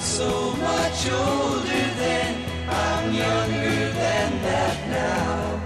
so much older then. I'm younger than that now.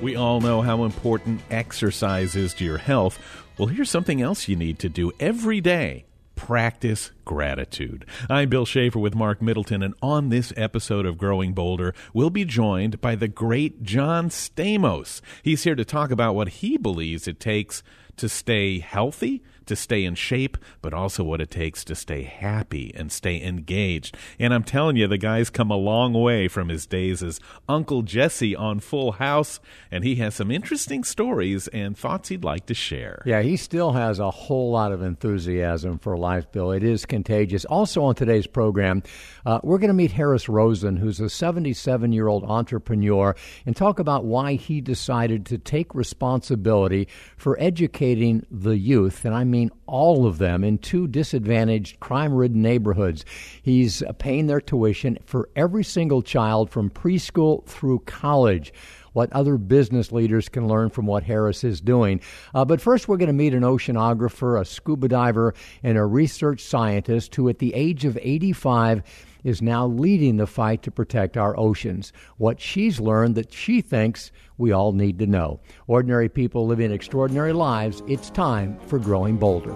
We all know how important exercise is to your health. Well, here's something else you need to do every day practice gratitude. I'm Bill Schaefer with Marc Middleton, and on this episode of Growing Bolder, we'll be joined by the great John Stamos. He's here to talk about what he believes it takes to stay healthy to stay in shape, but also what it takes to stay happy and stay engaged. And I'm telling you, the guy's come a long way from his days as Uncle Jesse on Full House, and he has some interesting stories and thoughts he'd like to share. Yeah, he still has a whole lot of enthusiasm for life, Bill. It is contagious. Also, on today's program, uh, we're going to meet Harris Rosen, who's a 77 year old entrepreneur, and talk about why he decided to take responsibility for educating the youth. And I mean all of them in two disadvantaged, crime ridden neighborhoods. He's paying their tuition for every single child from preschool through college what other business leaders can learn from what Harris is doing. Uh, but first, we're going to meet an oceanographer, a scuba diver, and a research scientist who, at the age of 85, is now leading the fight to protect our oceans. What she's learned that she thinks we all need to know. Ordinary people living extraordinary lives, it's time for Growing Bolder.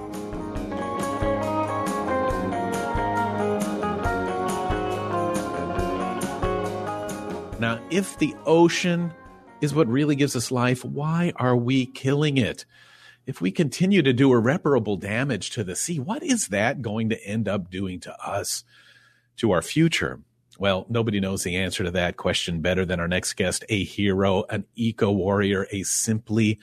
Now, if the ocean is what really gives us life, why are we killing it? If we continue to do irreparable damage to the sea, what is that going to end up doing to us? To our future? Well, nobody knows the answer to that question better than our next guest, a hero, an eco warrior, a simply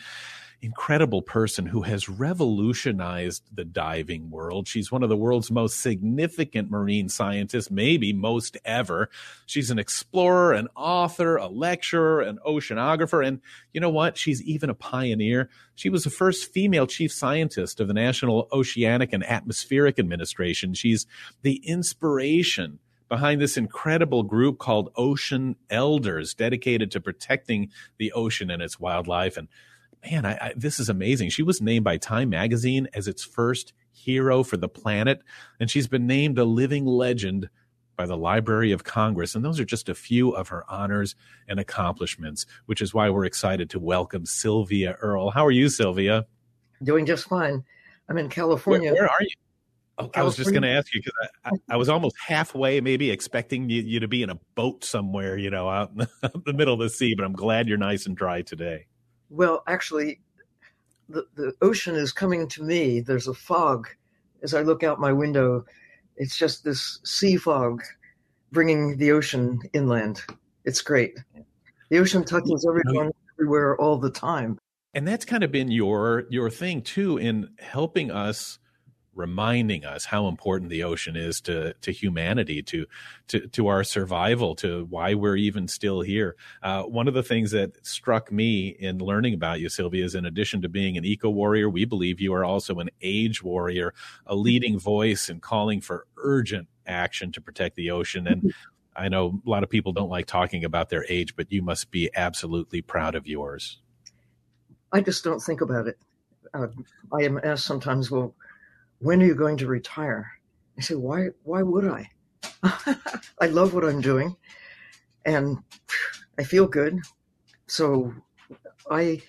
incredible person who has revolutionized the diving world. She's one of the world's most significant marine scientists, maybe most ever. She's an explorer, an author, a lecturer, an oceanographer, and you know what? She's even a pioneer. She was the first female chief scientist of the National Oceanic and Atmospheric Administration. She's the inspiration behind this incredible group called Ocean Elders, dedicated to protecting the ocean and its wildlife. And man, I, I, this is amazing. She was named by Time Magazine as its first hero for the planet, and she's been named a living legend by the Library of Congress. And those are just a few of her honors and accomplishments, which is why we're excited to welcome Sylvia Earle. How are you, Sylvia? Doing just fine. I'm in California. Where, where are you? Oh, I was just going to ask you because I, I, was almost halfway, maybe expecting you, you, to be in a boat somewhere, you know, out in the middle of the sea. But I'm glad you're nice and dry today. Well, actually, the, the ocean is coming to me. There's a fog as I look out my window. It's just this sea fog bringing the ocean inland. It's great. The ocean touches mm-hmm. everyone everywhere all the time. And that's kind of been your your thing too in helping us reminding us how important the ocean is to to humanity, to to to our survival, to why we're even still here. Uh, one of the things that struck me in learning about you, Sylvia, is in addition to being an eco warrior, we believe you are also an age warrior, a leading voice in calling for urgent action to protect the ocean. And I know a lot of people don't like talking about their age, but you must be absolutely proud of yours. I just don't think about it. Uh, I am asked sometimes, well, when are you going to retire? I say, why, why would I? I love what I'm doing and I feel good. So I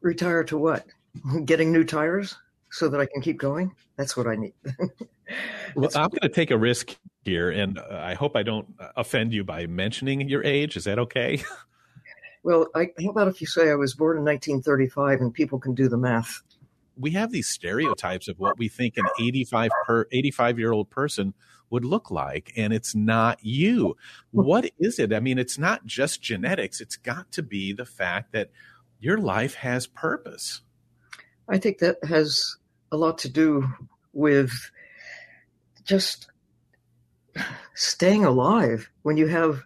retire to what? Getting new tires so that I can keep going? That's what I need. well, I'm going to take a risk here, and uh, I hope I don't offend you by mentioning your age. Is that okay? well, I, how about if you say I was born in 1935 and people can do the math? We have these stereotypes of what we think an 85 per 85 year old person would look like and it's not you. Hmm. What is it? I mean it's not just genetics. It's got to be the fact that your life has purpose. I think that has a lot to do with just staying alive. When you have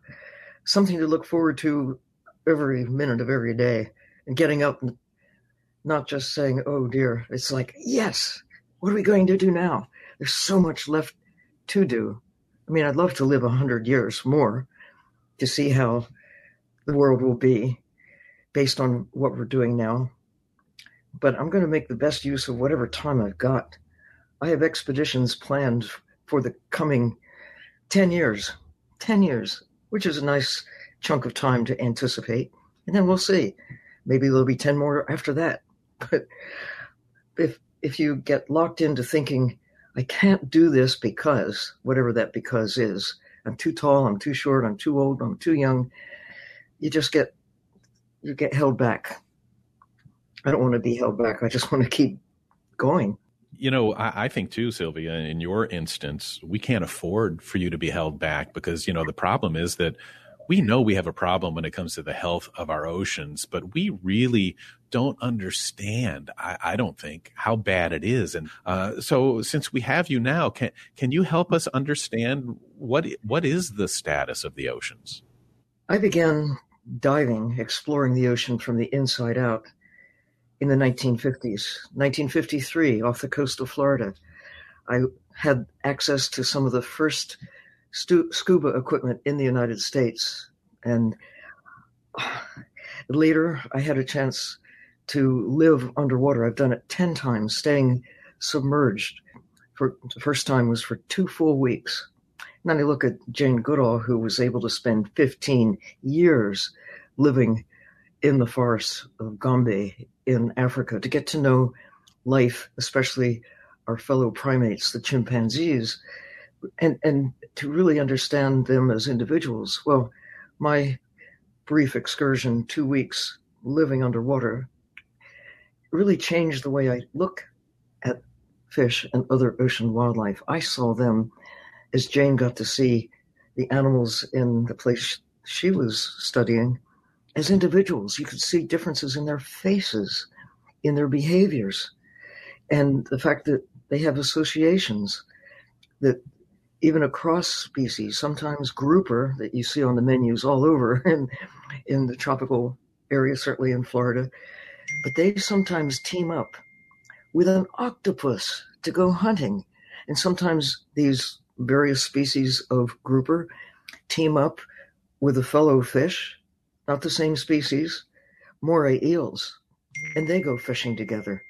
something to look forward to every minute of every day and getting up and not just saying, oh dear. It's like, yes, what are we going to do now? There's so much left to do. I mean, I'd love to live a hundred years more to see how the world will be based on what we're doing now. But I'm going to make the best use of whatever time I've got. I have expeditions planned for the coming 10 years. 10 years, which is a nice chunk of time to anticipate. And then we'll see. Maybe there'll be 10 more after that. But if if you get locked into thinking, I can't do this because whatever that because is, I'm too tall, I'm too short, I'm too old, I'm too young, you just get you get held back. I don't want to be held back. I just want to keep going. You know, I, I, think too, Sylvia, in your instance, we can't afford for you to be held back because, you know, the problem is that we know we have a problem when it comes to the health of our oceans, but we really don't understand. I, I don't think how bad it is. And uh, so, since we have you now, can can you help us understand what what is the status of the oceans? I began diving, exploring the ocean from the inside out in the 1950s. 1953, off the coast of Florida, I had access to some of the first stu- scuba equipment in the United States. And later, I had a chance to live underwater. I've done it 10 times, staying submerged. For the first time was for two full weeks. And then I look at Jane Goodall, who was able to spend 15 years living in the forests of Gombe in Africa to get to know life, especially our fellow primates, the chimpanzees, and, and to really understand them as individuals. Well, my brief excursion, two weeks living underwater, really changed the way I look at fish and other ocean wildlife. I saw them as Jane got to see the animals in the place she was studying as individuals. You could see differences in their faces, in their behaviors, and the fact that they have associations that even across species, sometimes grouper that you see on the menus all over in, in the tropical area, certainly in Florida, but they sometimes team up with an octopus to go hunting. And sometimes these various species of grouper team up with a fellow fish not the same species, moray eels, and they go fishing together,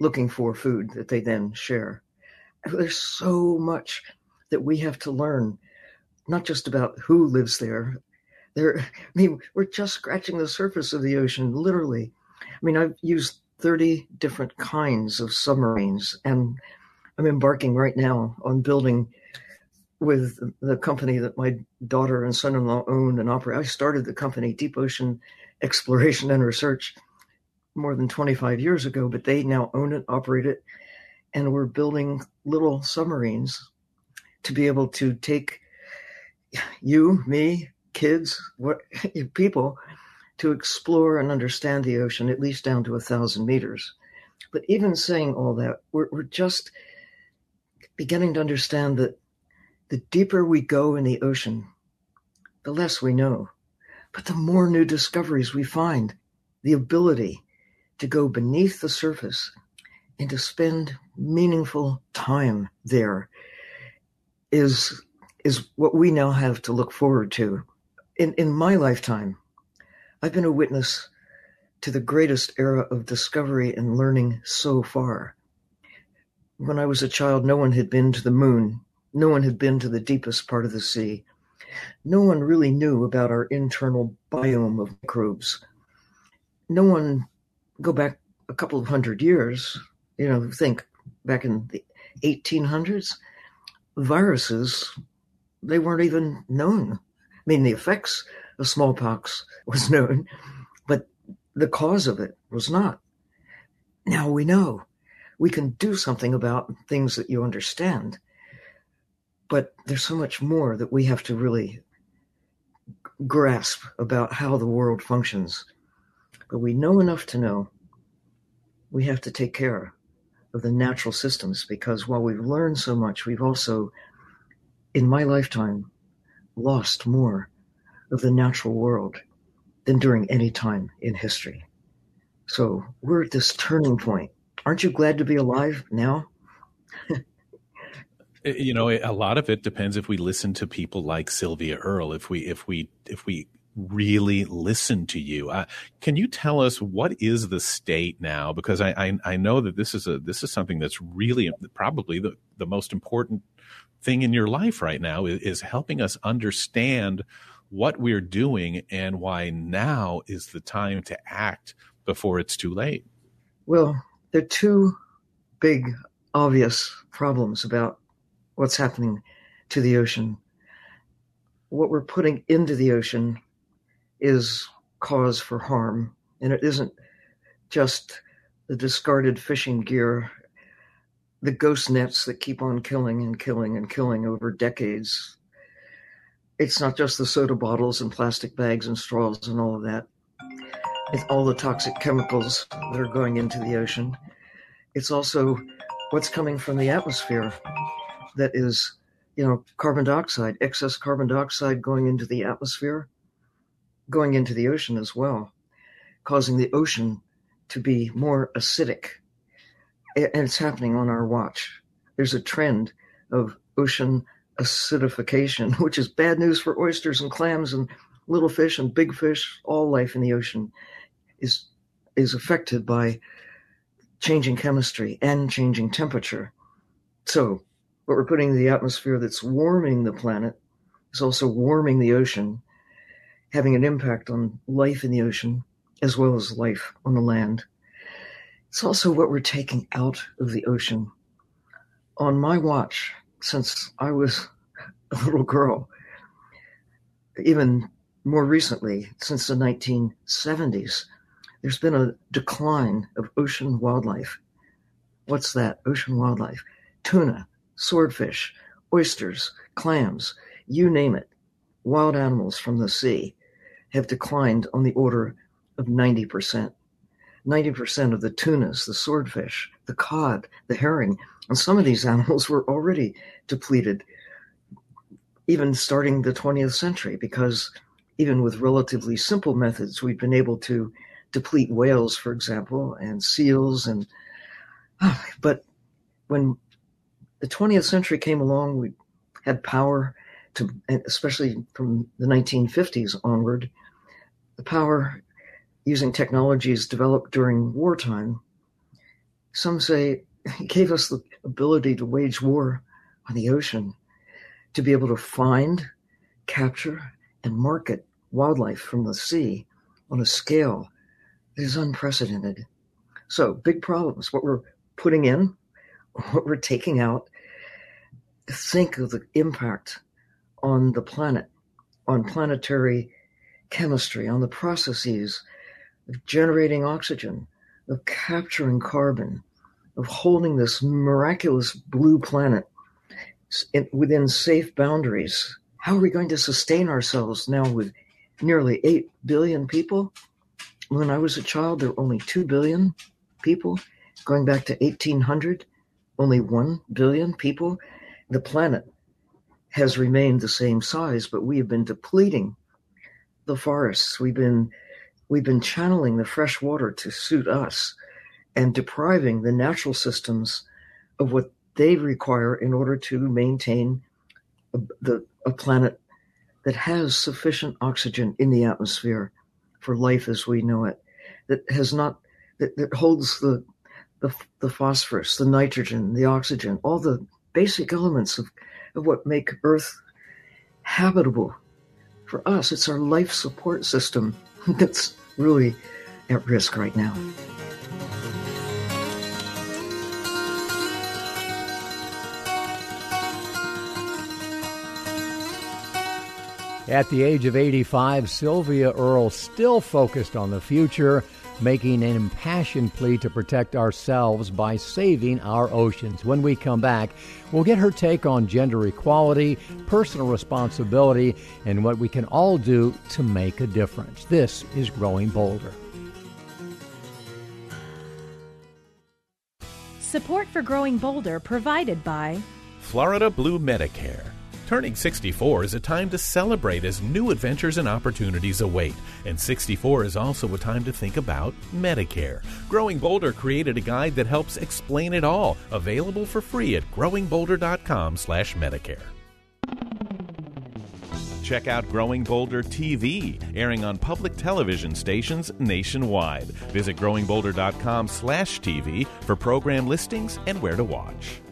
looking for food that they then share. There's so much that we have to learn, not just about who lives there. There, I mean, we're just scratching the surface of the ocean, literally. I mean, I've used 30 different kinds of submarines, and I'm embarking right now on building with the company that my daughter and son-in-law own and operate. I started the company Deep Ocean Exploration and Research more than 25 years ago, but they now own it, operate it, and we're building little submarines to be able to take you, me, kids, what people to explore and understand the ocean at least down to a thousand meters. But even saying all that, we're, we're just beginning to understand that the deeper we go in the ocean, the less we know. But the more new discoveries we find, the ability to go beneath the surface and to spend meaningful time there is is what we now have to look forward to. In in my lifetime, I've been a witness to the greatest era of discovery and learning so far. When I was a child, no one had been to the moon no one had been to the deepest part of the sea. No one really knew about our internal biome of microbes. No one, go back a couple of hundred years, you know, think back in the 1800s, viruses, they weren't even known. I mean, the effects of smallpox was known, but the cause of it was not. Now we know. We can do something about things that you understand. But there's so much more that we have to really grasp about how the world functions. But we know enough to know we have to take care of the natural systems because while we've learned so much, we've also, in my lifetime, lost more of the natural world than during any time in history. So we're at this turning point. Aren't you glad to be alive now? you know a lot of it depends if we listen to people like sylvia earle if we if we if we really listen to you uh, can you tell us what is the state now because I, I, I know that this is a this is something that's really probably the the most important thing in your life right now is, is helping us understand what we're doing and why now is the time to act before it's too late. Well, there are two big, obvious problems about what's happening to the ocean. What we're putting into the ocean is cause for harm, and it isn't just the discarded fishing gear, the ghost nets that keep on killing and killing and killing over decades. It's not just the soda bottles and plastic bags and straws and all of that. It's all the toxic chemicals that are going into the ocean. It's also what's coming from the atmosphere that is, you know, carbon dioxide, excess carbon dioxide going into the atmosphere, going into the ocean as well, causing the ocean to be more acidic. And it's happening on our watch. There's a trend of ocean acidification, which is bad news for oysters and clams and little fish and big fish. All life in the ocean is is affected by changing chemistry and changing temperature. So, what we're putting in the atmosphere that's warming the planet is also warming the ocean, having an impact on life in the ocean as well as life on the land. It's also what we're taking out of the ocean. On my watch, since I was a little girl, even more recently, since the 1970s, there's been a decline of ocean wildlife. What's that? Ocean wildlife. Tuna, swordfish, oysters, clams, you name it. Wild animals from the sea have declined on the order of 90%. 90% of the tunas, the swordfish, the cod, the herring, and some of these animals were already depleted even starting the 20th century because even with relatively simple methods we've been able to deplete whales for example and seals and but when the 20th century came along we had power to especially from the 1950s onward the power using technologies developed during wartime, some say gave us the ability to wage war on the ocean, to be able to find, capture, and market wildlife from the sea on a scale that is unprecedented. So, big problems. What we're putting in, what we're taking out. Think of the impact on the planet, on planetary chemistry, on the processes of generating oxygen, of capturing carbon, of holding this miraculous blue planet within safe boundaries. How are we going to sustain ourselves now with nearly 8 billion people? When I was a child, there were only 2 billion people. Going back to 1800, only 1 billion people. The planet has remained the same size, but we have been depleting the forests. We've been we've been channeling the fresh water to suit us and depriving the natural systems of what they require in order to maintain a, the, a planet that has sufficient oxygen in the atmosphere for life as we know it, that has not, that, that holds the, the, the phosphorus, the nitrogen, the oxygen, all the basic elements of, of what make Earth habitable. For us, it's our life support system that's really at risk right now. At the age of 85, Sylvia Earle still focused on the future making an impassioned plea to protect ourselves by saving our oceans. When we come back, we'll get her take on gender equality, personal responsibility, and what we can all do to make a difference. This is Growing Bolder. Support for Growing Bolder provided by Florida Blue Medicare Turning 64 is a time to celebrate as new adventures and opportunities await. And 64 is also a time to think about Medicare. Growing Bolder created a guide that helps explain it all, available for free at growingbolder.com/medicare. Check out Growing Bolder TV, airing on public television stations nationwide. Visit growingbolder.com/tv for program listings and where to watch.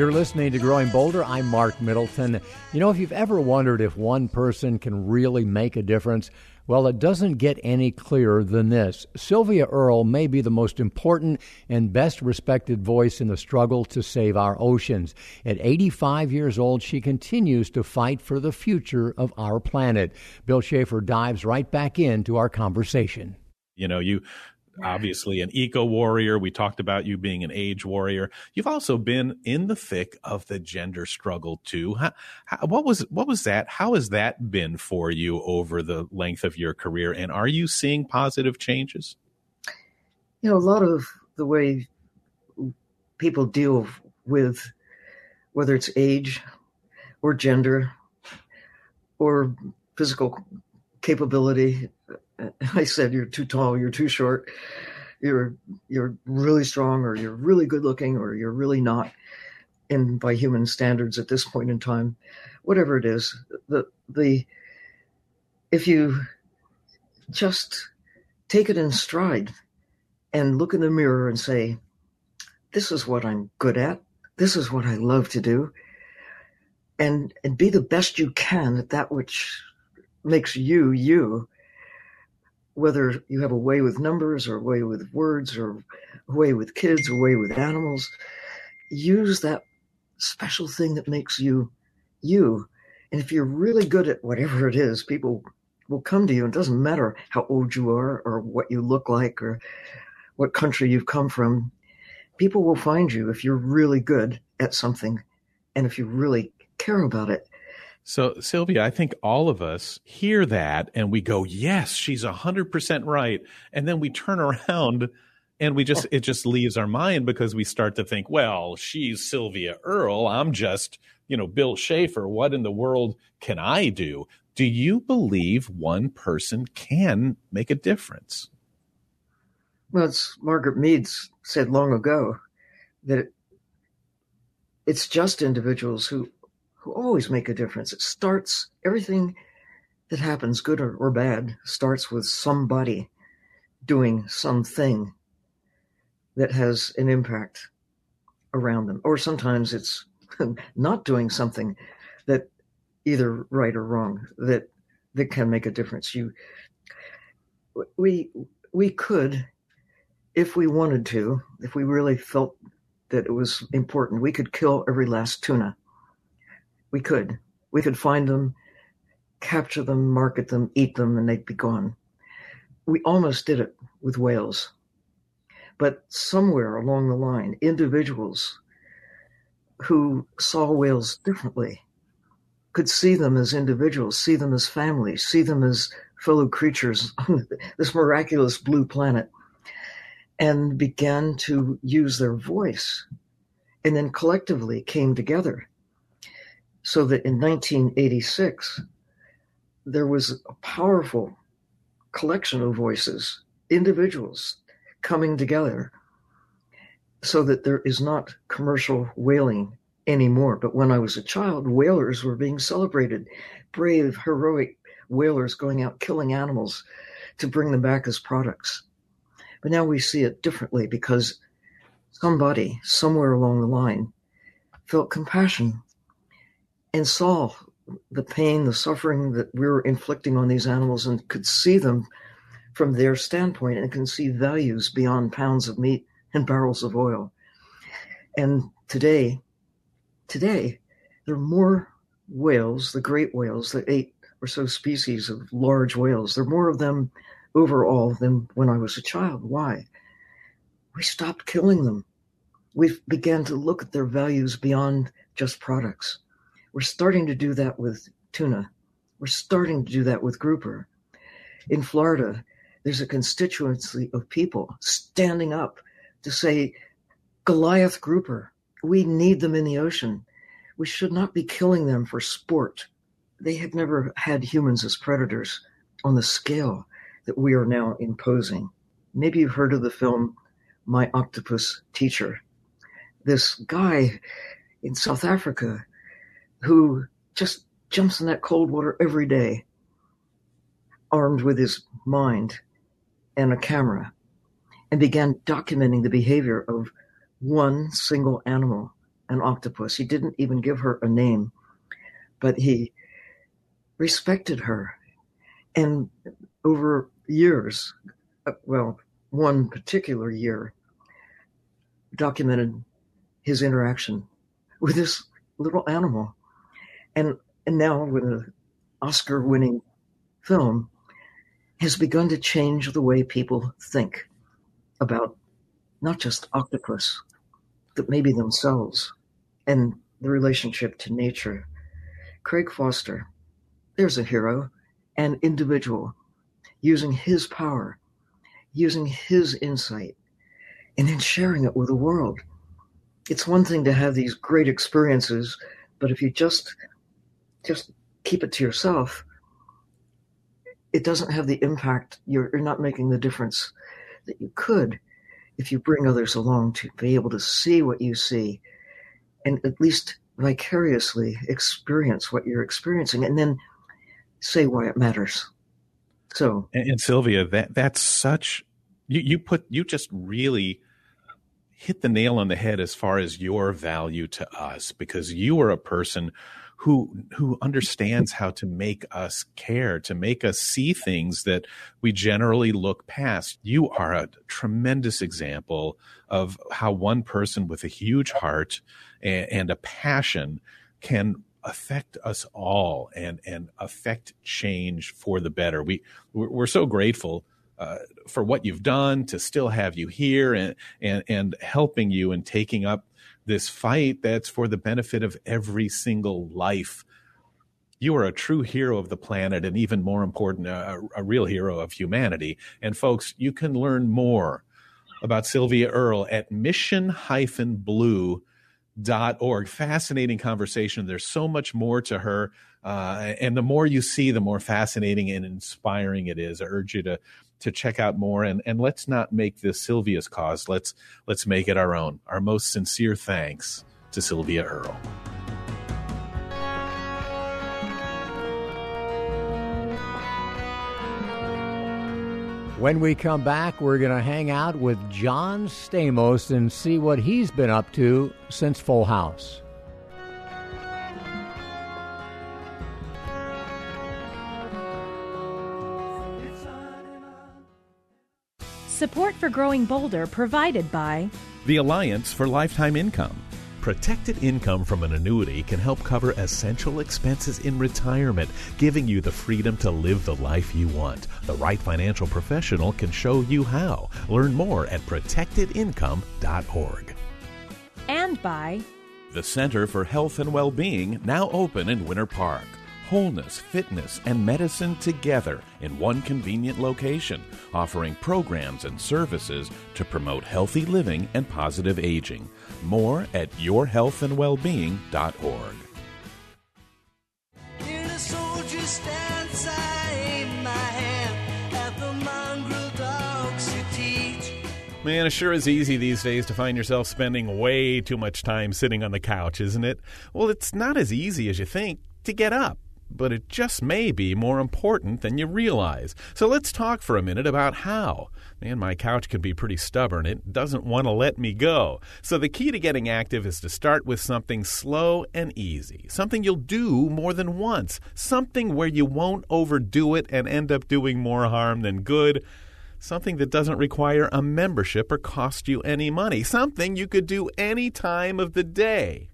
You're listening to Growing Bolder. I'm Marc Middleton. You know, if you've ever wondered if one person can really make a difference, well, it doesn't get any clearer than this. Sylvia Earle may be the most important and best respected voice in the struggle to save our oceans. At 85 years old, she continues to fight for the future of our planet. Bill Schaefer dives right back into our conversation. You know, you obviously an eco warrior. We talked about you being an age warrior. You've also been in the thick of the gender struggle too. How, how, what was what was that? How has that been for you over the length of your career? And are you seeing positive changes? You know, a lot of the way people deal with whether it's age or gender or physical capability I said you're too tall, you're too short, you're you're really strong, or you're really good looking, or you're really not. In by human standards at this point in time, whatever it is, the the if you just take it in stride and look in the mirror and say, "This is what I'm good at. This is what I love to do," and and be the best you can at that which makes you you whether you have a way with numbers or a way with words or a way with kids or a way with animals, use that special thing that makes you you. And if you're really good at whatever it is, people will come to you. It doesn't matter how old you are or what you look like or what country you've come from. People will find you if you're really good at something and if you really care about it. So, Sylvia, I think all of us hear that and we go, yes, she's 100% right. And then we turn around and we just, it just leaves our mind because we start to think, well, she's Sylvia Earle. I'm just, you know, Bill Schaefer. What in the world can I do? Do you believe one person can make a difference? Well, it's Margaret Mead's said long ago that it's just individuals who who always make a difference. It starts, everything that happens, good or, or bad, starts with somebody doing something that has an impact around them. Or sometimes it's not doing something that either right or wrong that that can make a difference. You we we could if we wanted to, if we really felt that it was important, we could kill every last tuna we could. We could find them, capture them, market them, eat them, and they'd be gone. We almost did it with whales. But somewhere along the line, individuals who saw whales differently could see them as individuals, see them as families, see them as fellow creatures on this miraculous blue planet, and began to use their voice. And then collectively came together so that in 1986, there was a powerful collection of voices, individuals coming together, so that there is not commercial whaling anymore. But when I was a child, whalers were being celebrated, brave, heroic whalers going out killing animals to bring them back as products. But now we see it differently because somebody somewhere along the line felt compassion and saw the pain, the suffering that we were inflicting on these animals and could see them from their standpoint and can see values beyond pounds of meat and barrels of oil. And today, today, there are more whales, the great whales, the eight or so species of large whales. There are more of them overall than when I was a child. Why? We stopped killing them. We began to look at their values beyond just products. We're starting to do that with tuna. We're starting to do that with grouper. In Florida, there's a constituency of people standing up to say, Goliath grouper, we need them in the ocean. We should not be killing them for sport. They have never had humans as predators on the scale that we are now imposing. Maybe you've heard of the film My Octopus Teacher. This guy in South Africa who just jumps in that cold water every day, armed with his mind and a camera, and began documenting the behavior of one single animal an octopus. He didn't even give her a name, but he respected her. And over years, uh, well, one particular year, documented his interaction with this little animal. And, and now, with an Oscar winning film, has begun to change the way people think about not just octopus, but maybe themselves and the relationship to nature. Craig Foster, there's a hero, an individual using his power, using his insight, and then sharing it with the world. It's one thing to have these great experiences, but if you just just keep it to yourself, it doesn't have the impact. You're, you're not making the difference that you could if you bring others along to be able to see what you see and at least vicariously experience what you're experiencing and then say why it matters. So and, and Sylvia, that that's such you, you put you just really hit the nail on the head as far as your value to us because you are a person who who understands how to make us care, to make us see things that we generally look past. You are a tremendous example of how one person with a huge heart and, and a passion can affect us all and and affect change for the better. We we're, so grateful uh, for what you've done to still have you here and and and helping you and taking up this fight that's for the benefit of every single life. You are a true hero of the planet, and even more important, a, a real hero of humanity. And folks, you can learn more about Sylvia Earle at mission-blue.org. Fascinating conversation. There's so much more to her. Uh, and the more you see, the more fascinating and inspiring it is. I urge you to to check out more and and let's not make this Sylvia's cause. Let's let's make it our own. Our most sincere thanks to Sylvia Earle. When we come back, we're going to hang out with John Stamos and see what he's been up to since Full House. Support for Growing Bolder provided by The Alliance for Lifetime Income. Protected income from an annuity can help cover essential expenses in retirement, giving you the freedom to live the life you want. The right financial professional can show you how. Learn more at protectedincome.org. and by The Center for Health and Well-Being, now open in Winter Park. Wholeness, fitness, and medicine together in one convenient location, offering programs and services to promote healthy living and positive aging. More at yourhealthandwellbeing.org. In a soldier's stance, I aim my hand at the mongrel dogs you teach. Man, it sure is easy these days to find yourself spending way too much time sitting on the couch, isn't it? Well, it's not as easy as you think to get up, but it just may be more important than you realize. So let's talk for a minute about how. Man, my couch can be pretty stubborn. It doesn't want to let me go. So the key to getting active is to start with something slow and easy, something you'll do more than once, something where you won't overdo it and end up doing more harm than good something that doesn't require a membership or cost you any money, something you could do any time of the day.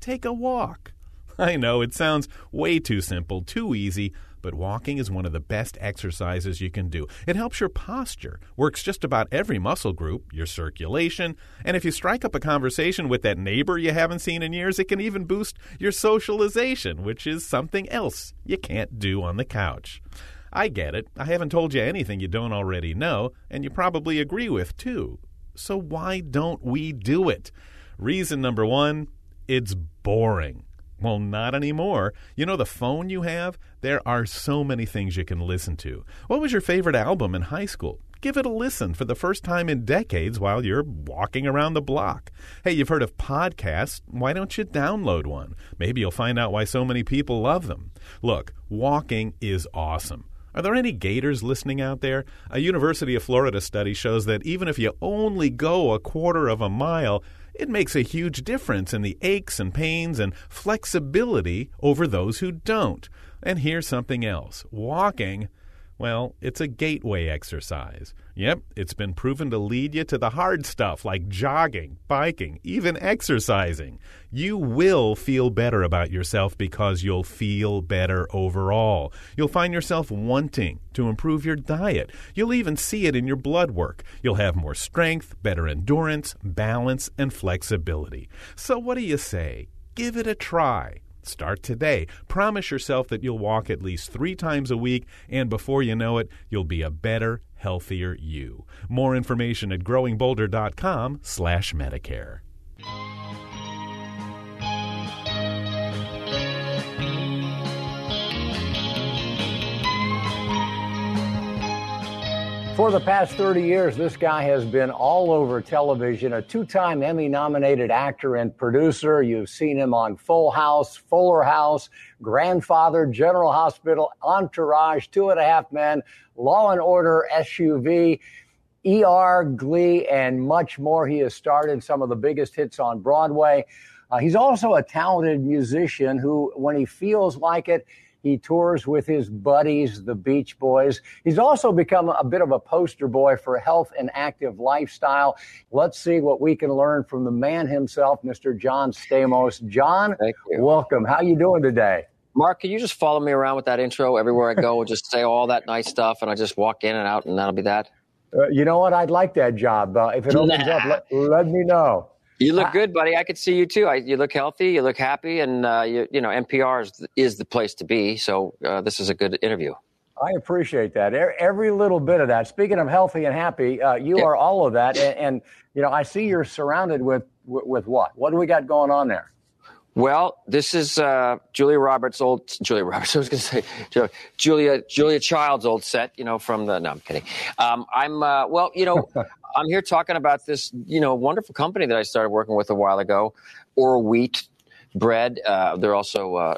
Take a walk. I know it sounds way too simple, too easy, but walking is one of the best exercises you can do. It helps your posture, works just about every muscle group, your circulation, and if you strike up a conversation with that neighbor you haven't seen in years, it can even boost your socialization, which is something else you can't do on the couch. I get it. I haven't told you anything you don't already know, and you probably agree with, too. So why don't we do it? Reason number one it's boring. Well, not anymore. You know, the phone you have, there are so many things you can listen to. What was your favorite album in high school? Give it a listen for the first time in decades while you're walking around the block. Hey, you've heard of podcasts. Why don't you download one? Maybe you'll find out why so many people love them. Look, walking is awesome. Are there any gators listening out there? A University of Florida study shows that even if you only go a quarter of a mile, It makes a huge difference in the aches and pains and flexibility over those who don't. And here's something else walking well, it's a gateway exercise. Yep, it's been proven to lead you to the hard stuff like jogging, biking, even exercising. You will feel better about yourself because you'll feel better overall. You'll find yourself wanting to improve your diet. You'll even see it in your blood work. You'll have more strength, better endurance, balance, and flexibility. So, what do you say? Give it a try. Start today. Promise yourself that you'll walk at least three times a week, and before you know it, you'll be a better, healthier you. More information at growingbolder.com For the past 30 years, this guy has been all over television, a two time Emmy nominated actor and producer. You've seen him on Full House, Fuller House, Grandfather, General Hospital, Entourage, Two and a Half Men, Law and Order, SUV. ER, Glee, and much more. He has starred in some of the biggest hits on Broadway. Uh, he's also a talented musician who, when he feels like it, he tours with his buddies, the Beach Boys. He's also become a bit of a poster boy for health and active lifestyle. Let's see what we can learn from the man himself, Mr. John Stamos. John, welcome. How you doing today? Mark, can you just follow me around with that intro everywhere I go? and just say all that nice stuff, and I just walk in and out, and that'll be that. Uh, you know what? I'd like that job. Uh, if it opens nah. up, let, let me know. You look good, buddy. I could see you too. I, you look healthy. You look happy, and uh, you, you know NPR is, is the place to be. So uh, this is a good interview. I appreciate that. Every little bit of that. Speaking of healthy and happy, uh, you yeah. are all of that. And, and, you know, I see you're surrounded with, with, with what? What do we got going on there? Well, this is uh, Julia Roberts' old Julia Roberts. I was going to say Julia Julia Child's old set. You know, from the no, I'm kidding. Um, I'm uh, well, you know, I'm here talking about this, you know, wonderful company that I started working with a while ago, Oroweat bread. Uh, they're also uh,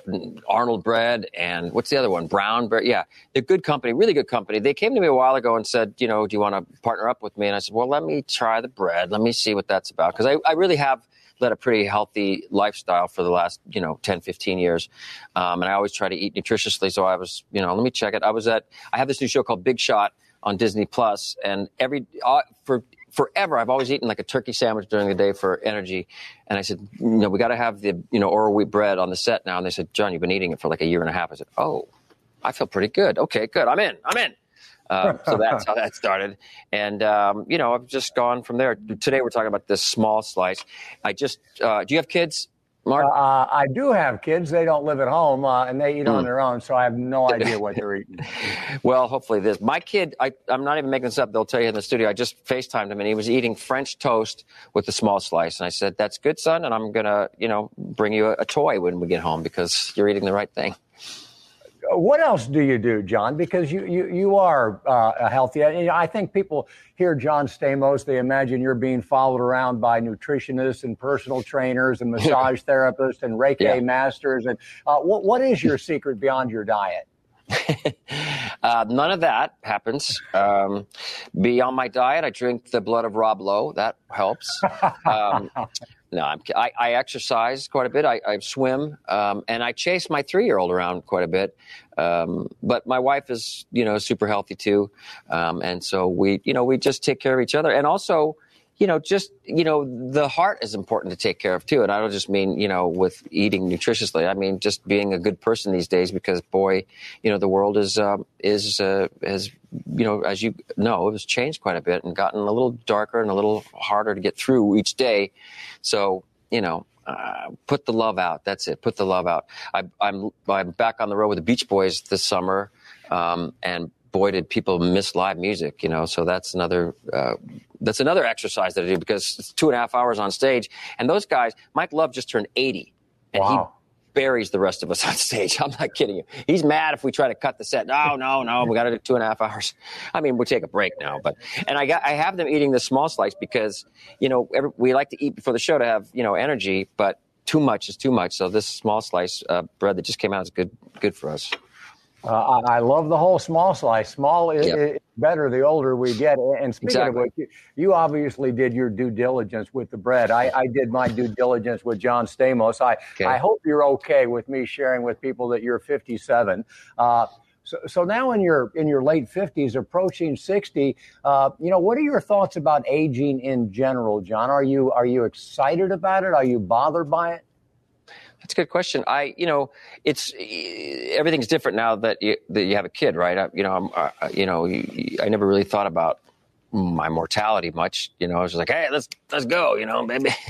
Arnold bread and what's the other one? Brownberry. Yeah, they're good company, really good company. They came to me a while ago and said, you know, do you want to partner up with me? And I said, well, let me try the bread. Let me see what that's about because I, I really have led a pretty healthy lifestyle for the last, you know, 10, 15 years. Um, and I always try to eat nutritiously. So I was, you know, let me check it. I was at, I have this new show called Big Shot on Disney Plus, and every uh, for forever I've always eaten like a turkey sandwich during the day for energy. And I said, you know, we got to have the you know Oroweat bread on the set now. And they said, John, you've been eating it for like a year and a half. I said, oh, I feel pretty good. Okay, good. I'm in. I'm in. Uh, so that's how that started. And, um, you know, I've just gone from there. Today we're talking about this small slice. I just, uh, do you have kids? Mark? Uh, I do have kids. They don't live at home uh, and they eat mm. on their own, so I have no idea what they're eating. well, hopefully this. My kid, I, am not even making this up. They'll tell you in the studio. I just FaceTimed him and he was eating French toast with a small slice. And I said, That's good, son. And I'm going to, you know, bring you a, a toy when we get home because you're eating the right thing what else do you do, John? Because you you you are uh, healthy. I think people hear John Stamos, they imagine you're being followed around by nutritionists and personal trainers and massage therapists and Reiki yeah. masters. And uh, what what is your secret beyond your diet? uh, none of that happens. Um, beyond my diet, I drink the blood of Rob Lowe. That helps. Um, no, I'm, I, I, exercise quite a bit. I, I swim, um, and I chase my three-year-old around quite a bit. Um, but my wife is, you know, super healthy too, um, and so we, you know, we just take care of each other. And also, you know, just, you know, the heart is important to take care of too. And I don't just mean, you know, with eating nutritiously. I mean, just being a good person these days because boy, you know, the world is, um, is, uh, has, you know, as you know, it has changed quite a bit and gotten a little darker and a little harder to get through each day. So, you know, uh, put the love out. That's it. Put the love out. I, am I'm, I'm back on the road with the Beach Boys this summer, um, and boy, did people miss live music. You know, so that's another uh, that's another exercise that I do because it's two and a half hours on stage. And those guys, Mike Love just turned 80. And wow. he buries the rest of us on stage. I'm not kidding you. He's mad if we try to cut the set. No, no, no. We got to do two and a half hours. I mean, we'll take a break now. But and I got I have them eating the small slice because you know every, we like to eat before the show to have you know energy, but too much is too much. So this small slice uh, bread that just came out is good good for us. Uh, I, I love the whole small slice. Small is, Yep. is better the older we get. And speaking Exactly. of which, you, you obviously did your due diligence with the bread. I, I did my due diligence with John Stamos. I, Okay. I hope you're okay with me sharing with people that you're 57. Uh, so, so now in your in your late 50s, approaching 60, uh, you know, what are your thoughts about aging in general, John? Are you are you excited about it? Are you bothered by it? That's a good question. I, you know, it's everything's different now that you, that you have a kid, right? I, you know, I'm, uh, you know, I never really thought about my mortality much. You know, I was just like, hey, let's let's go, you know, baby.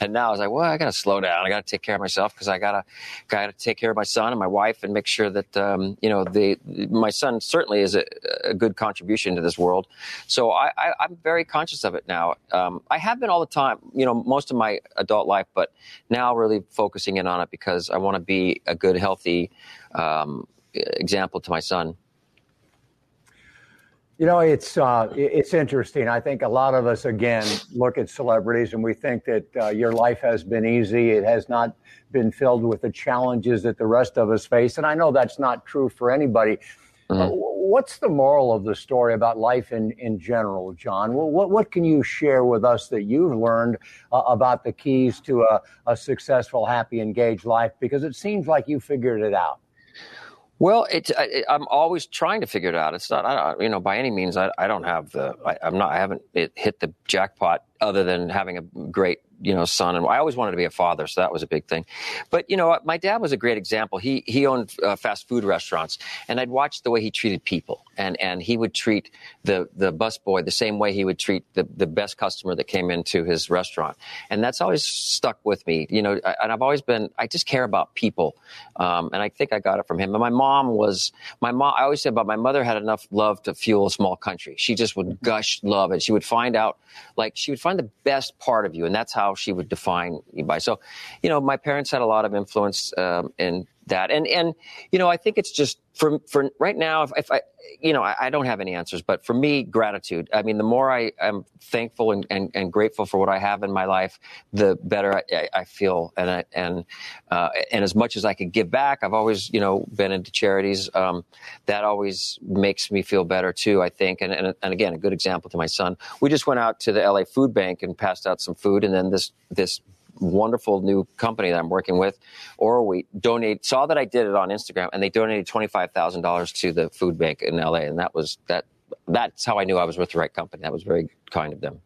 And now I was like, well, I got to slow down. I got to take care of myself because I gotta got to take care of my son and my wife and make sure that um, you know the my son certainly is a, a good contribution to this world. So I, I, I'm very conscious of it now. Um, I have been all the time, you know, most of my adult life, but now really focusing in on it because I want to be a good, healthy um, example to my son. You know, it's uh, it's interesting. I think a lot of us again look at celebrities and we think that uh, your life has been easy. It has not been filled with the challenges that the rest of us face, and I know that's not true for anybody. Uh, wh- what's the moral of the story about life in in general, John? What what, what can you share with us that you've learned uh, about the keys to a, a successful, happy, engaged life? Because it seems like you figured it out. Well, it's I, I'm always trying to figure it out. It's not, I you know, by any means, I, I don't have the, I, I'm not, I haven't it hit the jackpot other than having a great, you know, son. And I always wanted to be a father, so that was a big thing. But you know, my dad was a great example. He he owned uh, fast food restaurants, and I'd watched the way he treated people, and and he would treat the the busboy the same way he would treat the the best customer that came into his restaurant, and that's always stuck with me. You know, I, and I've always been, I just care about people, um, and I think I got it from him. And my mom was, my mom. I always say about my mother had enough love to fuel a small country. She just would gush love, and she would find out, like she would find the best part of you, and that's how she would define you by. So, you know, my parents had a lot of influence um, in that, and and you know, I think it's just for for right now. If, if I, you know, I, I don't have any answers, but for me, gratitude. I mean, the more I am thankful and, and, and grateful for what I have in my life, the better I, I, feel, and I, and uh, and as much as I could give back, I've always you know been into charities. Um, that always makes me feel better too. I think, and, and and again, a good example to my son. We just went out to the LA Food Bank and passed out some food, and then this this wonderful new company that I'm working with, or we donate saw that I did it on Instagram, and they donated twenty five thousand dollars to the food bank in LA, and that was that. That's how I knew I was with the right company. That was very kind of them.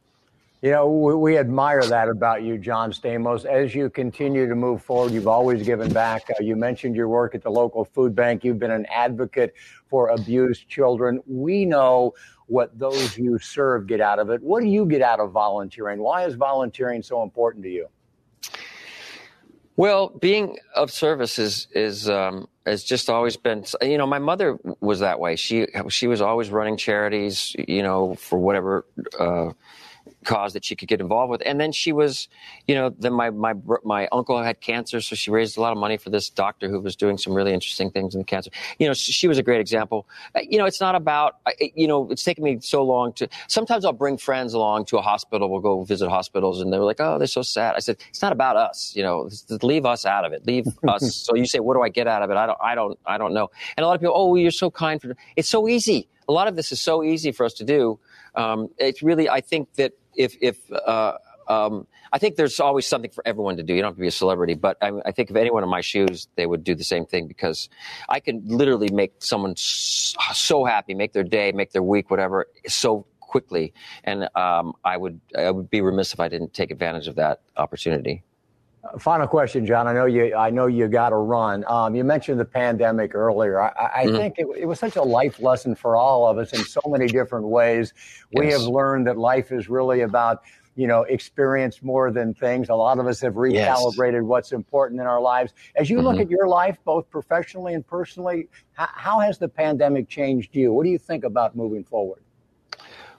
You know, we, we admire that about you, John Stamos. As you continue to move forward, you've always given back. Uh, you mentioned your work at the local food bank. You've been an advocate for abused children. We know what those you serve get out of it. What do you get out of volunteering? Why is volunteering so important to you? Well, being of service is is um, has just always been. You know, my mother was that way. She she was always running charities. You know, for whatever. Uh, cause that she could get involved with. And then she was, you know, then my my my uncle had cancer, so she raised a lot of money for this doctor who was doing some really interesting things in the cancer. You know, she was a great example. Uh, You know, it's not about, you know, it's taken me so long to. Sometimes I'll bring friends along to a hospital. We'll go visit hospitals, and they're like, "Oh, they're so sad." I said, "It's not about us. You know, leave us out of it. Leave us." So you say, "What do I get out of it?" I don't, I don't, I don't know. And a lot of people, "Oh, you're so kind." For it's so easy. A lot of this is so easy for us to do. Um, it's really, I think that if if uh, um, I think there's always something for everyone to do. You don't have to be a celebrity, but I, I think if anyone in my shoes, they would do the same thing because I can literally make someone so happy, make their day, make their week, whatever, so quickly. And um, I would I would be remiss if I didn't take advantage of that opportunity. Final question, John. I know you. I know you got to run. Um, you mentioned the pandemic earlier. I, I Mhm. think it, it was such a life lesson for all of us in so many different ways. We Yes. have learned that life is really about you know experience more than things. A lot of us have Yes. recalibrated what's important in our lives. As you look Mhm. at your life, both professionally and personally, how, how has the pandemic changed you? What do you think about moving forward?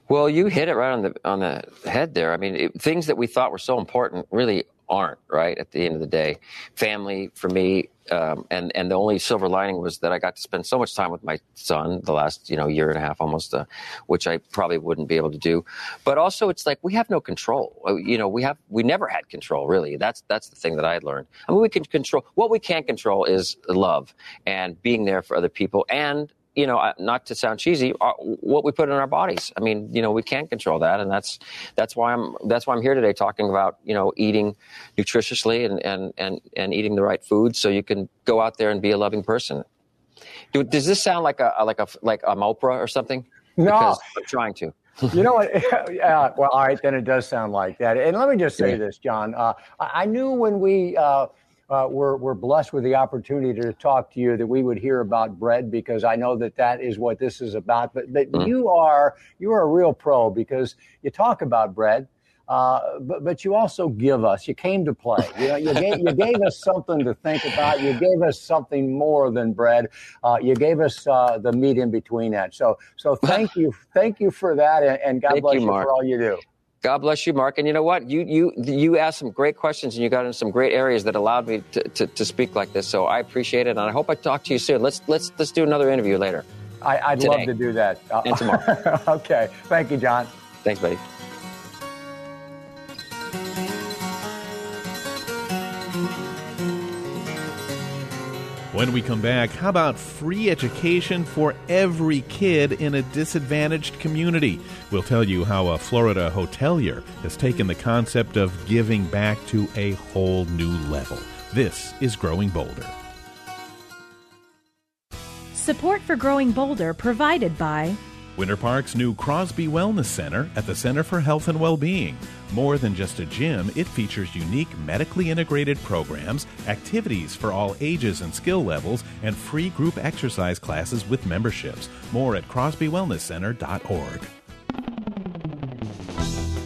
Well, you hit it right on the on the head there. I mean, it, things that we thought were so important really aren't right at the end of the day. Family for me, um, and and the only silver lining was that I got to spend so much time with my son the last you know year and a half almost, uh, which I probably wouldn't be able to do. But also, it's like we have no control. Uh, you know, we have we never had control really. That's that's the thing that I learned. I mean, we can control what we can't control is love and being there for other people and you know, not to sound cheesy, uh, what we put in our bodies. I mean, you know, we can't control that, and that's that's why I'm that's why I'm here today talking about you know eating nutritiously and and and and eating the right food so you can go out there and be a loving person. Do, does this sound like a like a like a Oprah or something? No, because I'm trying to. you know what? Yeah, well, all right, then it does sound like that. And let me just say yeah. this, John. Uh, I knew when we uh, uh, we're, we're blessed with the opportunity to talk to you that we would hear about bread because I know that that is what this is about. But, but mm-hmm. you are you are a real pro because you talk about bread. Uh, but but you also give us. You came to play. You know, you gave you gave us something to think about. You gave us something more than bread. Uh, you gave us uh, the meat in between that. So so thank you thank you for that, and, and God thank bless you, you for all you do. God bless you, Marc. And you know what? You you you asked some great questions and you got in some great areas that allowed me to, to, to speak like this. So I appreciate it, and I hope I talk to you soon. Let's let's let's do another interview later. I, would love to do that. And tomorrow. okay. Thank you, John. Thanks, buddy. When we come back, how about free education for every kid in a disadvantaged community? We'll tell you how a Florida hotelier has taken the concept of giving back to a whole new level. This is Growing Bolder. Support for Growing Bolder provided by Winter Park's new Crosby Wellness Center at the Center for Health and Well-Being. More than just a gym, it features unique medically integrated programs, activities for all ages and skill levels, and free group exercise classes with memberships. More at crosbywellnesscenter.org.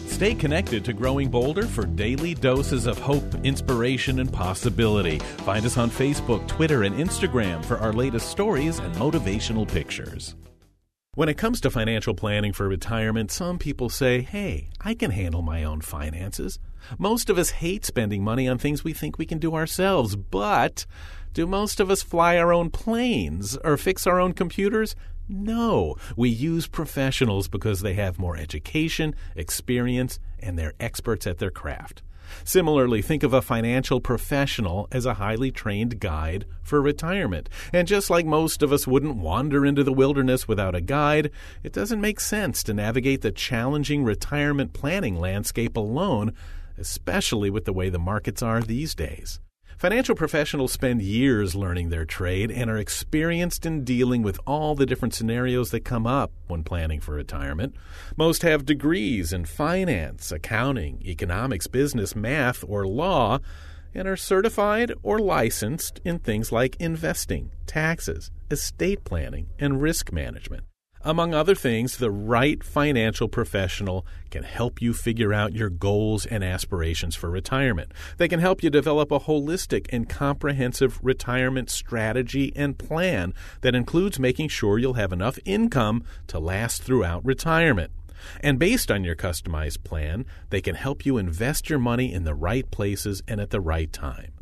Stay connected to Growing Bolder for daily doses of hope, inspiration, and possibility. Find us on Facebook, Twitter, and Instagram for our latest stories and motivational pictures. When it comes to financial planning for retirement, some people say, hey, I can handle my own finances. Most of us hate spending money on things we think we can do ourselves, but do most of us fly our own planes or fix our own computers? No, we use professionals because they have more education, experience, and they're experts at their craft. Similarly, think of a financial professional as a highly trained guide for retirement. And just like most of us wouldn't wander into the wilderness without a guide, it doesn't make sense to navigate the challenging retirement planning landscape alone, especially with the way the markets are these days. Financial professionals spend years learning their trade and are experienced in dealing with all the different scenarios that come up when planning for retirement. Most have degrees in finance, accounting, economics, business, math, or law, and are certified or licensed in things like investing, taxes, estate planning, and risk management. Among other things, the right financial professional can help you figure out your goals and aspirations for retirement. They can help you develop a holistic and comprehensive retirement strategy and plan that includes making sure you'll have enough income to last throughout retirement. And based on your customized plan, they can help you invest your money in the right places and at the right time.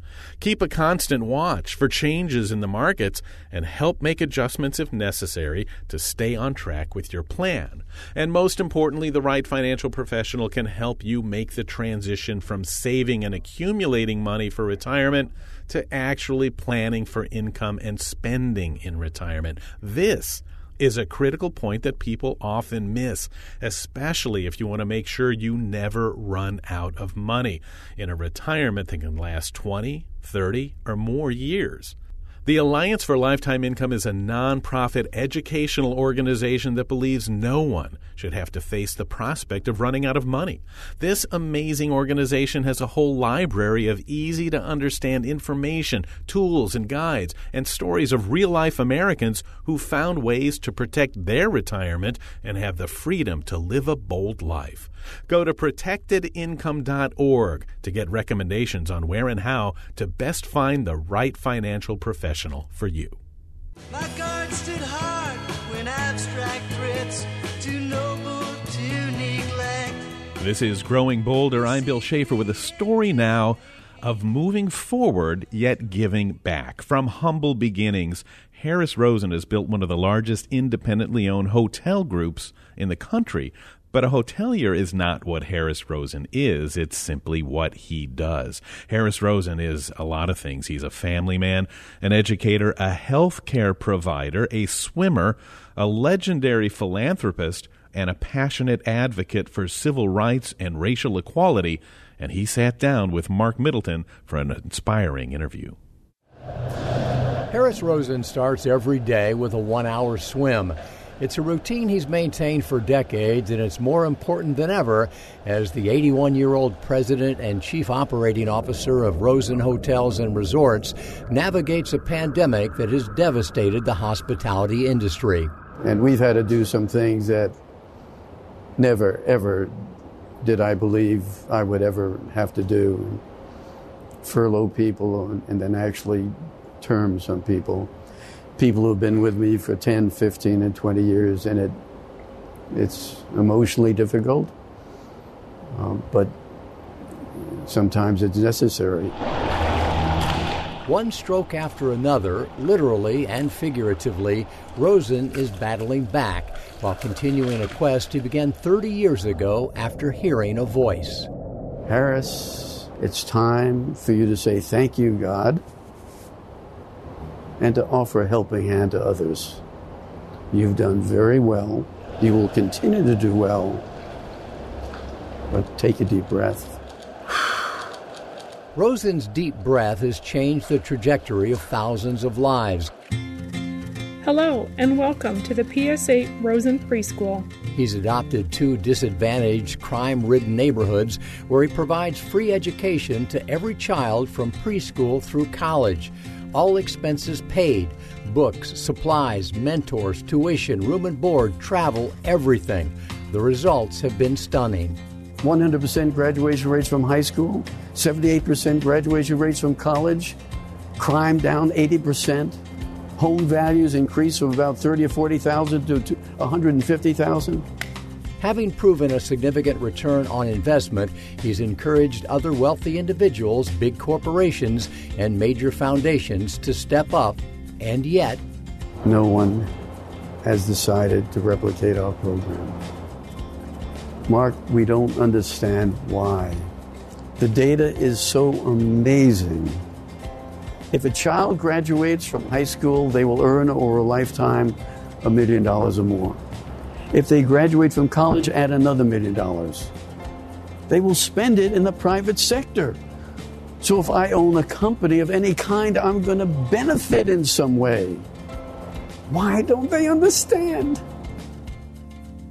Keep a constant watch for changes in the markets and help make adjustments if necessary to stay on track with your plan. And most importantly, the right financial professional can help you make the transition from saving and accumulating money for retirement to actually planning for income and spending in retirement. This is a critical point that people often miss, especially if you want to make sure you never run out of money in a retirement that can last 20, 30, or more years. The Alliance for Lifetime Income is a nonprofit educational organization that believes no one should have to face the prospect of running out of money. This amazing organization has a whole library of easy to understand information, tools, and guides, and stories of real life Americans who found ways to protect their retirement and have the freedom to live a bold life. Go to protectedincome.org to get recommendations on where and how to best find the right financial professional for you. My guard stood hard when abstract threats too noble to neglect This is Growing Bolder. I'm Bill Schaefer with a story now of moving forward yet giving back. From humble beginnings, Harris Rosen has built one of the largest independently owned hotel groups in the country. But a hotelier is not what Harris Rosen is. It's simply what he does. Harris Rosen is a lot of things. He's a family man, an educator, a healthcare provider, a swimmer, a legendary philanthropist, and a passionate advocate for civil rights and racial equality. And he sat down with Marc Middleton for an inspiring interview. Harris Rosen starts every day with a one hour swim. It's a routine he's maintained for decades, and it's more important than ever as the 81 year old president and chief operating officer of Rosen Hotels and Resorts navigates a pandemic that has devastated the hospitality industry. And we've had to do some things that never, ever did I believe I would ever have to do. Furlough people and then actually term some people people who've been with me for 10, 15, and 20 years, and it it's emotionally difficult, um, but sometimes it's necessary. One stroke after another, literally and figuratively, Rosen is battling back while continuing a quest he began 30 years ago after hearing a voice. Harris, it's time for you to say thank you, God and to offer a helping hand to others. You've done very well. You will continue to do well. But take a deep breath. Rosen's deep breath has changed the trajectory of thousands of lives. Hello, and welcome to the PS8 Rosen Preschool. He's adopted two disadvantaged, crime ridden neighborhoods where he provides free education to every child from preschool through college all expenses paid books, supplies, mentors, tuition, room and board, travel, everything. The results have been stunning. 100% graduation rates from high school, 78% graduation rates from college, crime down 80%, home values increased from about 30 or 40,000 to 150,000. Having proven a significant return on investment, he's encouraged other wealthy individuals, big corporations, and major foundations to step up, and yet, no one has decided to replicate our program. Marc, we don't understand why. The data is so amazing. If a child graduates from high school, they will earn over a lifetime a million dollars or more. If they graduate from college, add another million dollars. They will spend it in the private sector. So if I own a company of any kind, I'm going to benefit in some way. Why don't they understand?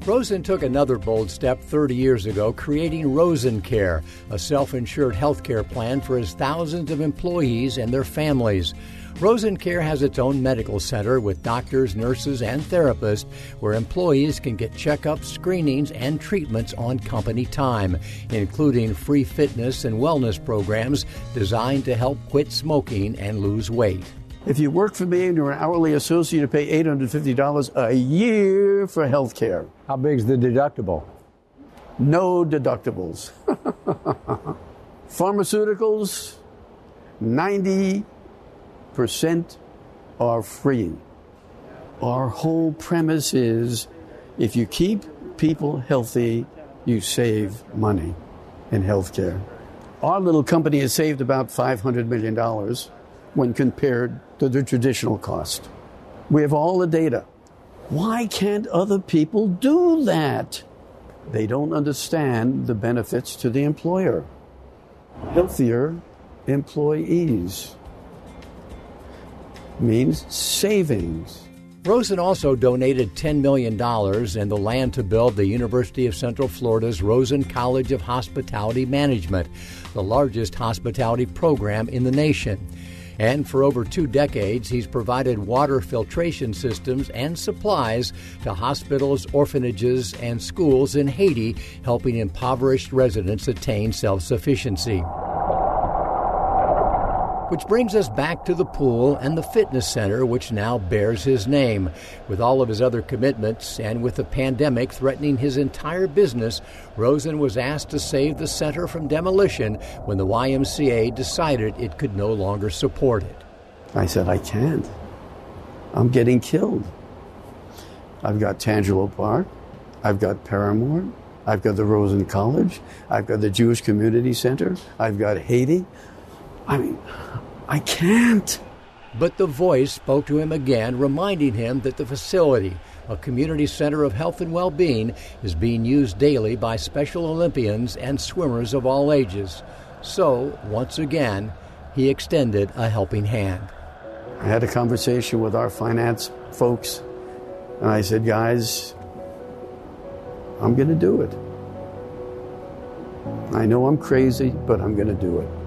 Rosen took another bold step 30 years ago, creating Rosen Care, a self insured health care plan for his thousands of employees and their families. Rosen Care has its own medical center with doctors, nurses, and therapists where employees can get checkups, screenings, and treatments on company time, including free fitness and wellness programs designed to help quit smoking and lose weight. If you work for me and you're an hourly associate, you pay $850 a year for health care. How big is the deductible? No deductibles. Pharmaceuticals, 90 percent are free. Our whole premise is if you keep people healthy, you save money in healthcare. Our little company has saved about $500 million when compared to the traditional cost. We have all the data. Why can't other people do that? They don't understand the benefits to the employer. Healthier employees means savings. Rosen also donated $10 million and the land to build the University of Central Florida's Rosen College of Hospitality Management, the largest hospitality program in the nation. And for over two decades, he's provided water filtration systems and supplies to hospitals, orphanages, and schools in Haiti, helping impoverished residents attain self sufficiency. Which brings us back to the pool and the fitness center, which now bears his name. With all of his other commitments and with the pandemic threatening his entire business, Rosen was asked to save the center from demolition when the YMCA decided it could no longer support it. I said, I can't. I'm getting killed. I've got Tangelo Park, I've got Paramore, I've got the Rosen College, I've got the Jewish Community Center, I've got Haiti. I mean, I can't. But the voice spoke to him again, reminding him that the facility, a community center of health and well being, is being used daily by Special Olympians and swimmers of all ages. So, once again, he extended a helping hand. I had a conversation with our finance folks, and I said, guys, I'm going to do it. I know I'm crazy, but I'm going to do it.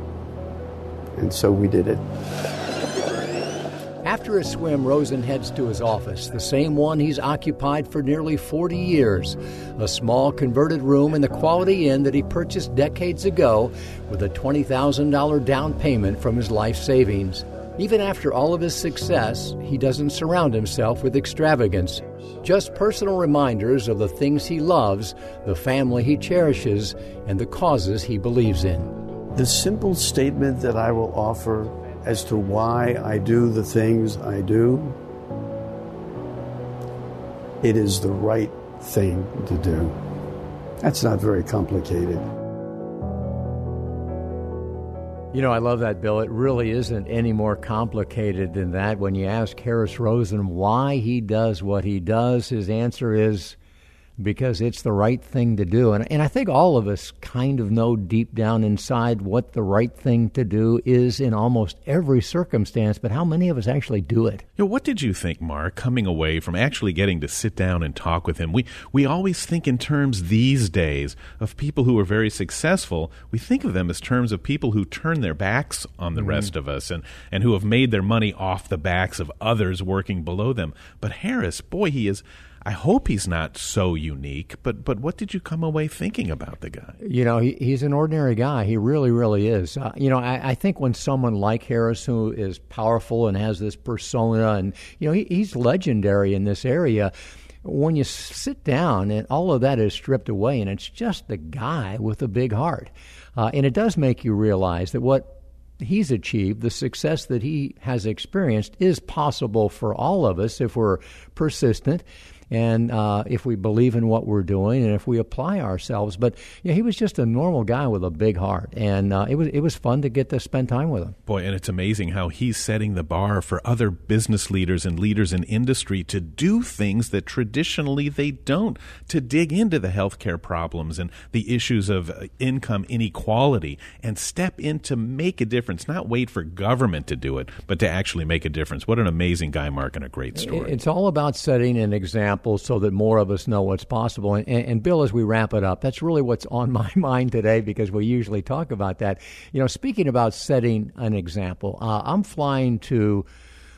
And so we did it. After a swim, Rosen heads to his office, the same one he's occupied for nearly 40 years. A small converted room in the Quality Inn that he purchased decades ago with a $20,000 down payment from his life savings. Even after all of his success, he doesn't surround himself with extravagance. Just personal reminders of the things he loves, the family he cherishes, and the causes he believes in. The simple statement that I will offer as to why I do the things I do it is the right thing to do. That's not very complicated. You know, I love that, Bill. It really isn't any more complicated than that. When you ask Harris Rosen why he does what he does, his answer is because it's the right thing to do. And, and I think all of us kind of know deep down inside what the right thing to do is in almost every circumstance, but how many of us actually do it? You know, what did you think, Marc, coming away from actually getting to sit down and talk with him? We, we always think in terms these days of people who are very successful. We think of them as terms of people who turn their backs on the mm-hmm. rest of us and, and who have made their money off the backs of others working below them. But Harris, boy, he is I hope he's not so unique, but but what did you come away thinking about the guy? You know, he, he's an ordinary guy. He really, really is. Uh, you know, I, I, think when someone like Harris, who is powerful and has this persona, and you know, he, he's legendary in this area. When you sit down and all of that is stripped away, and it's just the guy with a big heart, uh, and it does make you realize that what he's achieved, the success that he has experienced, is possible for all of us if we're persistent and uh, if we believe in what we're doing and if we apply ourselves. But yeah, he was just a normal guy with a big heart, and uh, it was it was fun to get to spend time with him. Boy, and it's amazing how he's setting the bar for other business leaders and leaders in industry to do things that traditionally they don't. To dig into the healthcare problems and the issues of uh, income inequality and step in to make a difference. Not wait for government to do it, but to actually make a difference. What an amazing guy, Marc, and a great story. It's all about setting an example so that more of us know what's possible. And, and, and, Bill, as we wrap it up, that's really what's on my mind today because we usually talk about that. You know, speaking about setting an example, uh, I'm flying to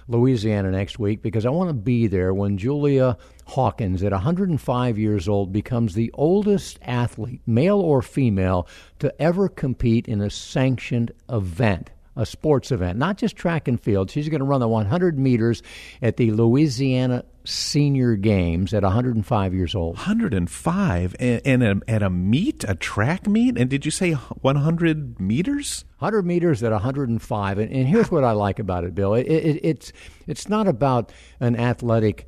Louisiana next week because I want to be there when Julia Hawkins, at 105 years old, becomes the oldest athlete, male or female, to ever compete in a sanctioned event a sports event, not just track and field. She's going to run the 100 meters at the Louisiana Senior Games at 105 years old. 105 and, and a, at a meet, a track meet, and did you say 100 meters? 100 meters at 105, and, and here's what I like about it, Bill. It, it, it's it's not about an athletic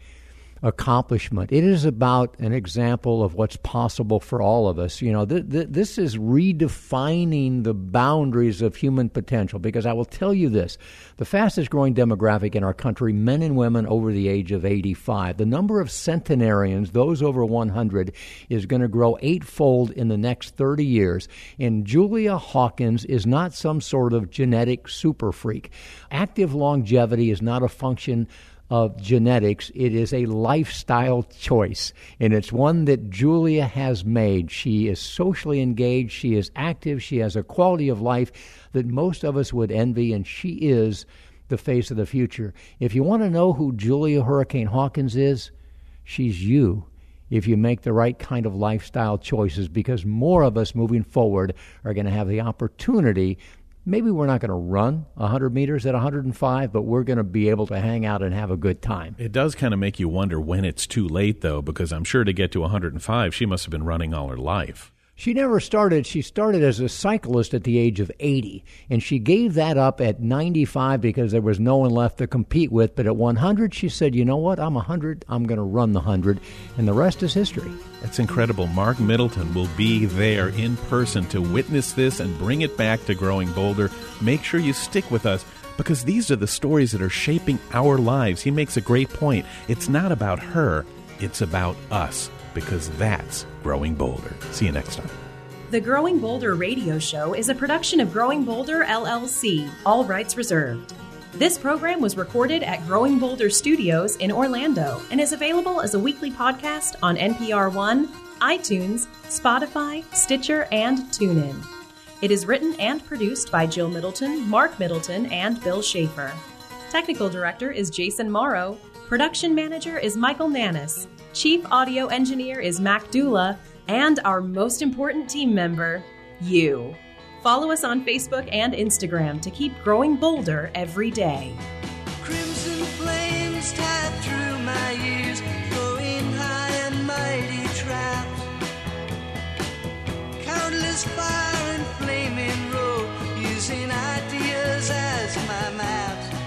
accomplishment. It is about an example of what's possible for all of us. You know, th- th- this is redefining the boundaries of human potential because I will tell you this the fastest growing demographic in our country, men and women over the age of 85. The number of centenarians, those over 100, is going to grow eightfold in the next 30 years. And Julia Hawkins is not some sort of genetic super freak. Active longevity is not a function of genetics. It is a lifestyle choice, and it's one that Julia has made. She is socially engaged, she is active, she has a quality of life that most of us would envy, and she is the face of the future. If you want to know who Julia Hurricane Hawkins is, she's you if you make the right kind of lifestyle choices because more of us moving forward are going to have the opportunity maybe we're not going to run 100 meters at 105, but we're going to be able to hang out and have a good time. It does kind of make you wonder when it's too late, though, because I'm sure to get to 105, she must have been running all her life. She never started. She started as a cyclist at the age of 80, and she gave that up at 95 because there was no one left to compete with. But at 100, she said, You know what? I'm 100. I'm going to run the 100. And the rest is history. That's incredible. Marc Middleton will be there in person to witness this and bring it back to Growing Bolder. Make sure you stick with us because these are the stories that are shaping our lives. He makes a great point. It's not about her, it's about us because that's Growing Bolder. See you next time. The Growing Bolder radio show is a production of Growing Bolder LLC, all rights reserved. This program was recorded at Growing Bolder Studios in Orlando and is available as a weekly podcast on NPR One, iTunes, Spotify, Stitcher, and TuneIn. It is written and produced by Jill Middleton, Marc Middleton, and Bill Schaefer. Technical director is Jason Morrow. Production manager is Michael Nannis. Chief audio engineer is Mac Dula, and our most important team member, you. Follow us on Facebook and Instagram to keep growing bolder every day. Crimson flames through my ears, high and mighty traps. Countless fire and flaming using ideas as my maps.